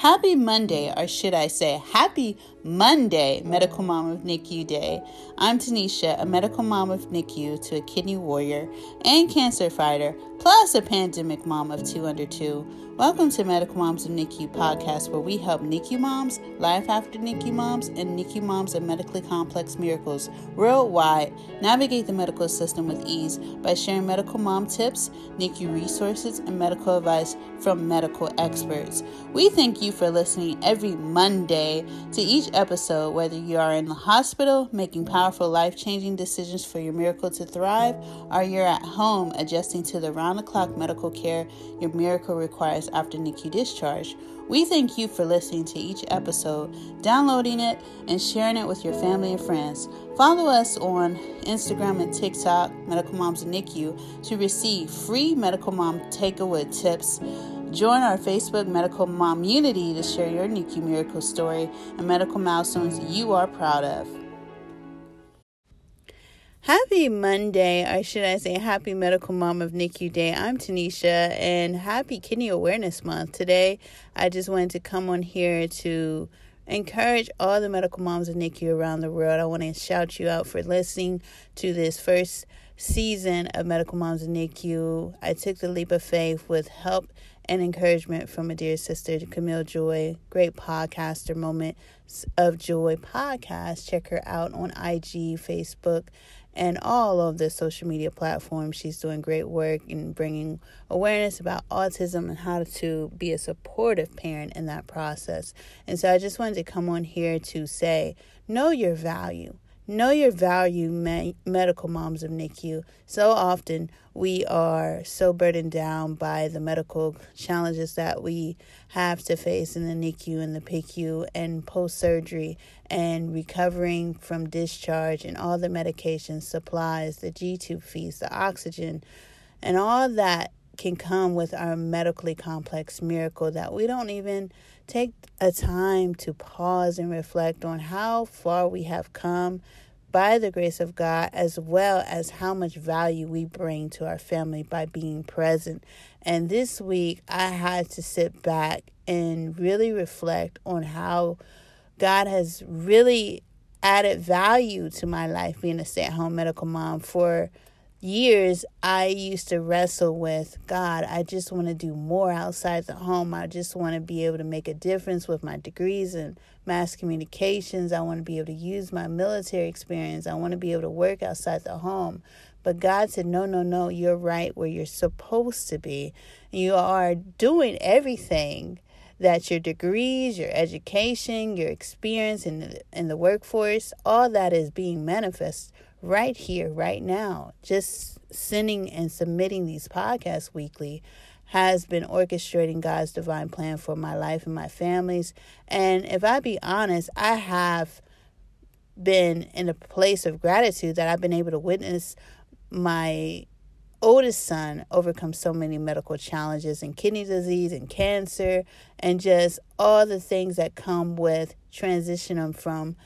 Happy Monday, or should I say, Happy Monday, Medical Mom of NICU Day. I'm Tanisha, a medical mom of NICU to a kidney warrior and cancer fighter, plus a pandemic mom of two under two. Welcome to Medical Moms of NICU podcast, where we help NICU moms, life after NICU moms, and NICU moms of medically complex miracles worldwide navigate the medical system with ease by sharing medical mom tips, NICU resources, and medical advice from medical experts. We thank you for listening every Monday to each episode, whether you are in the hospital making powerful life changing decisions for your miracle to thrive, or you're at home adjusting to the round the clock medical care your miracle requires after NICU discharge. We thank you for listening to each episode, downloading it, and sharing it with your family and friends. Follow us on Instagram and TikTok, Medical Moms and NICU, to receive free Medical Mom Takeaway tips Join our Facebook Medical MOMunity to share your NICU miracle story and medical milestones you are proud of. Happy Monday, or should I say happy Medical Mom of NICU Day. I'm Tanisha, and happy Kidney Awareness Month. Today, I just wanted to come on here to encourage all the medical moms of NICU around the world. I want to shout you out for listening to this first season of Medical Moms of NICU. I took the leap of faith with help and encouragement from a dear sister, Camille Joy, great podcaster, Moments of Joy podcast. Check her out on IG, Facebook, and all of the social media platforms. She's doing great work in bringing awareness about autism and how to be a supportive parent in that process. And so I just wanted to come on here to say, know your value. Know your value, me- medical moms of NICU. So often we are so burdened down by the medical challenges that we have to face in the NICU and the PICU and post surgery and recovering from discharge and all the medications, supplies, the G tube fees, the oxygen, and all that can come with our medically complex miracle that we don't even take a time to pause and reflect on how far we have come by the grace of God, as well as how much value we bring to our family by being present. And this week, I had to sit back and really reflect on how God has really added value to my life being a stay at home medical mom for years I used to wrestle with God, I just want to do more outside the home. I just want to be able to make a difference with my degrees in mass communications. I want to be able to use my military experience. I want to be able to work outside the home. But God said, No, no, no, you're right where you're supposed to be. You are doing everything that your degrees, your education, your experience in the, in the workforce, all that is being manifest right here, right now. Just sending and submitting these podcasts weekly has been orchestrating God's divine plan for my life and my family's. And if I be honest, I have been in a place of gratitude that I've been able to witness my oldest son overcome so many medical challenges and kidney disease and cancer and just all the things that come with transitioning from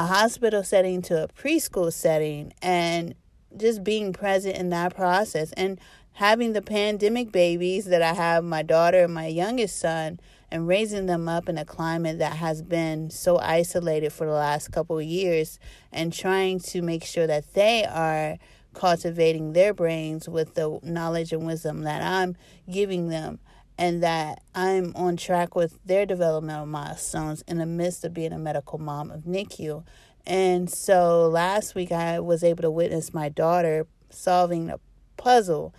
a hospital setting to a preschool setting and just being present in that process and having the pandemic babies that I have, my daughter and my youngest son, and raising them up in a climate that has been so isolated for the last couple of years and trying to make sure that they are cultivating their brains with the knowledge and wisdom that I'm giving them and that I'm on track with their developmental milestones in the midst of being a medical mom of NICU. And so last week I was able to witness my daughter solving a puzzle,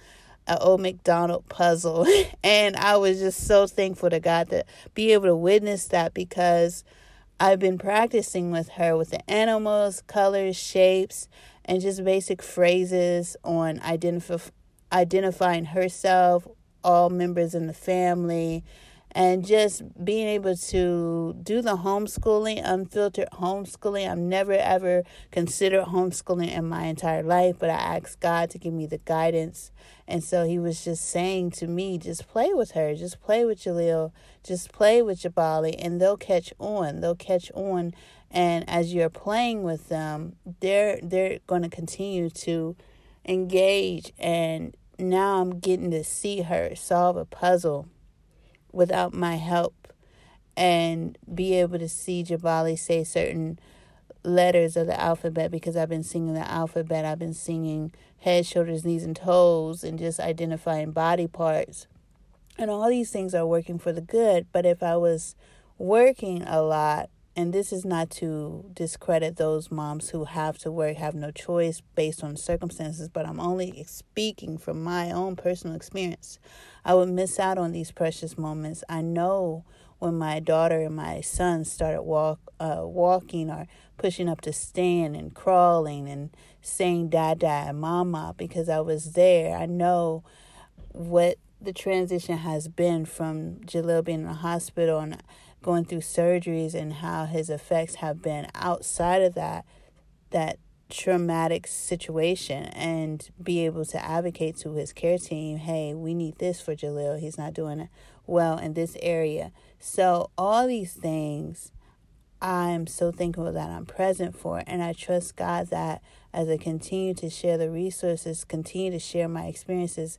an old McDonald puzzle. and I was just so thankful to God to be able to witness that because I've been practicing with her with the animals, colors, shapes, and just basic phrases on identify, identifying herself all members in the family and just being able to do the homeschooling, unfiltered homeschooling. I've never ever considered homeschooling in my entire life, but I asked God to give me the guidance. And so He was just saying to me, just play with her, just play with Jaleel, just play with Jabali, and they'll catch on. They'll catch on. And as you're playing with them, they're they're going to continue to engage and now I'm getting to see her solve a puzzle without my help. and be able to see Jabali say certain letters of the alphabet because I've been singing the alphabet. I've been singing head, shoulders, knees, and toes, and just identifying body parts. And all these things are working for the good. But if I was working a lot, and this is not to discredit those moms who have to work, have no choice based on circumstances, but I'm only speaking from my own personal experience. I would miss out on these precious moments. I know when my daughter and my son started walk uh, walking or pushing up to stand and crawling and saying dada and mama because I was there. I know what the transition has been from Jalil being in the hospital and going through surgeries and how his effects have been outside of that that traumatic situation and be able to advocate to his care team, hey, we need this for Jalil. He's not doing well in this area. So all these things I'm so thankful that I'm present for and I trust God that as I continue to share the resources, continue to share my experiences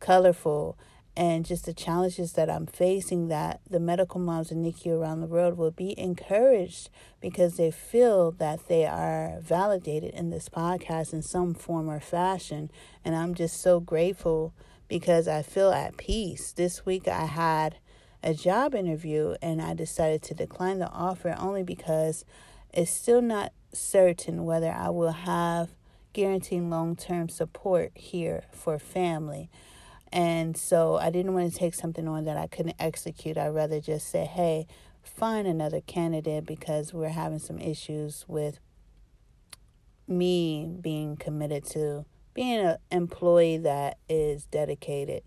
colorful and just the challenges that I'm facing, that the medical moms in NICU around the world will be encouraged because they feel that they are validated in this podcast in some form or fashion. And I'm just so grateful because I feel at peace. This week I had a job interview and I decided to decline the offer only because it's still not certain whether I will have guaranteed long term support here for family. And so I didn't want to take something on that I couldn't execute. I'd rather just say, hey, find another candidate because we're having some issues with me being committed to being an employee that is dedicated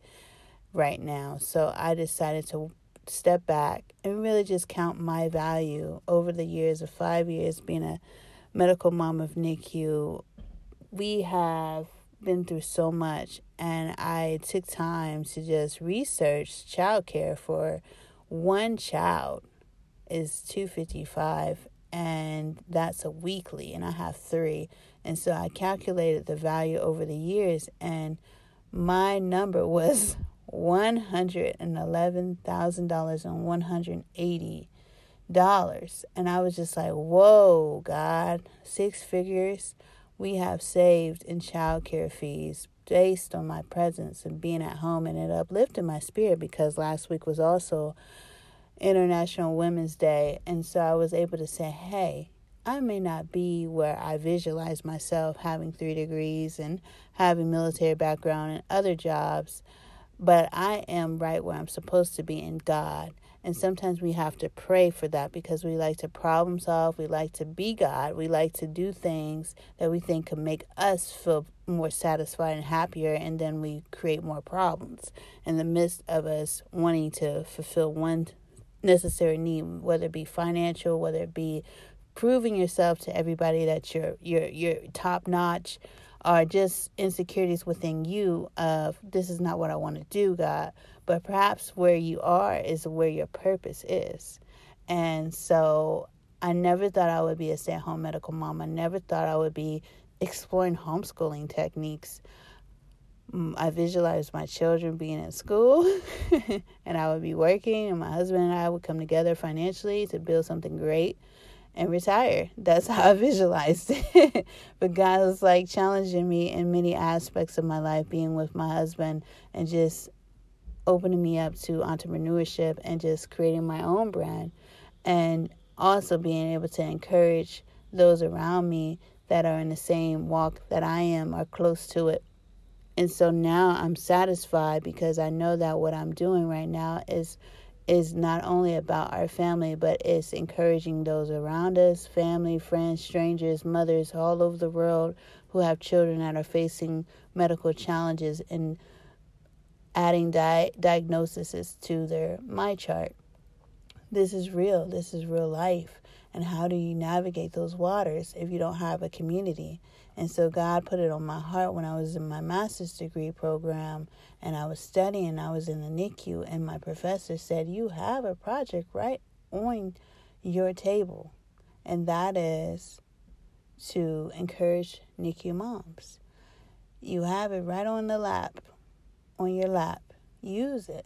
right now. So I decided to step back and really just count my value over the years of five years being a medical mom of NICU. We have been through so much and I took time to just research childcare for one child is 255 and that's a weekly and I have 3 and so I calculated the value over the years and my number was $111,000 and 180 dollars. And I was just like, "Whoa, God, six figures? We have saved in childcare fees based on my presence and being at home and it uplifted my spirit because last week was also International Women's Day and so I was able to say, "Hey, I may not be where I visualize myself having 3 degrees and having military background and other jobs, but I am right where I'm supposed to be in God." And sometimes we have to pray for that because we like to problem solve. We like to be God. We like to do things that we think can make us feel more satisfied and happier. And then we create more problems in the midst of us wanting to fulfill one necessary need, whether it be financial, whether it be proving yourself to everybody that you're you're you're top notch or just insecurities within you of this is not what I want to do, God. But perhaps where you are is where your purpose is. And so I never thought I would be a stay at home medical mom. I never thought I would be exploring homeschooling techniques. I visualized my children being in school and I would be working, and my husband and I would come together financially to build something great and retire. That's how I visualized it. but God was like challenging me in many aspects of my life, being with my husband and just opening me up to entrepreneurship and just creating my own brand. And also being able to encourage those around me that are in the same walk that I am or close to it. And so now I'm satisfied because I know that what I'm doing right now is is not only about our family, but it's encouraging those around us family, friends, strangers, mothers all over the world who have children that are facing medical challenges and adding di- diagnoses to their MyChart. This is real, this is real life. And how do you navigate those waters if you don't have a community? And so God put it on my heart when I was in my master's degree program and I was studying, I was in the NICU, and my professor said, You have a project right on your table, and that is to encourage NICU moms. You have it right on the lap, on your lap. Use it.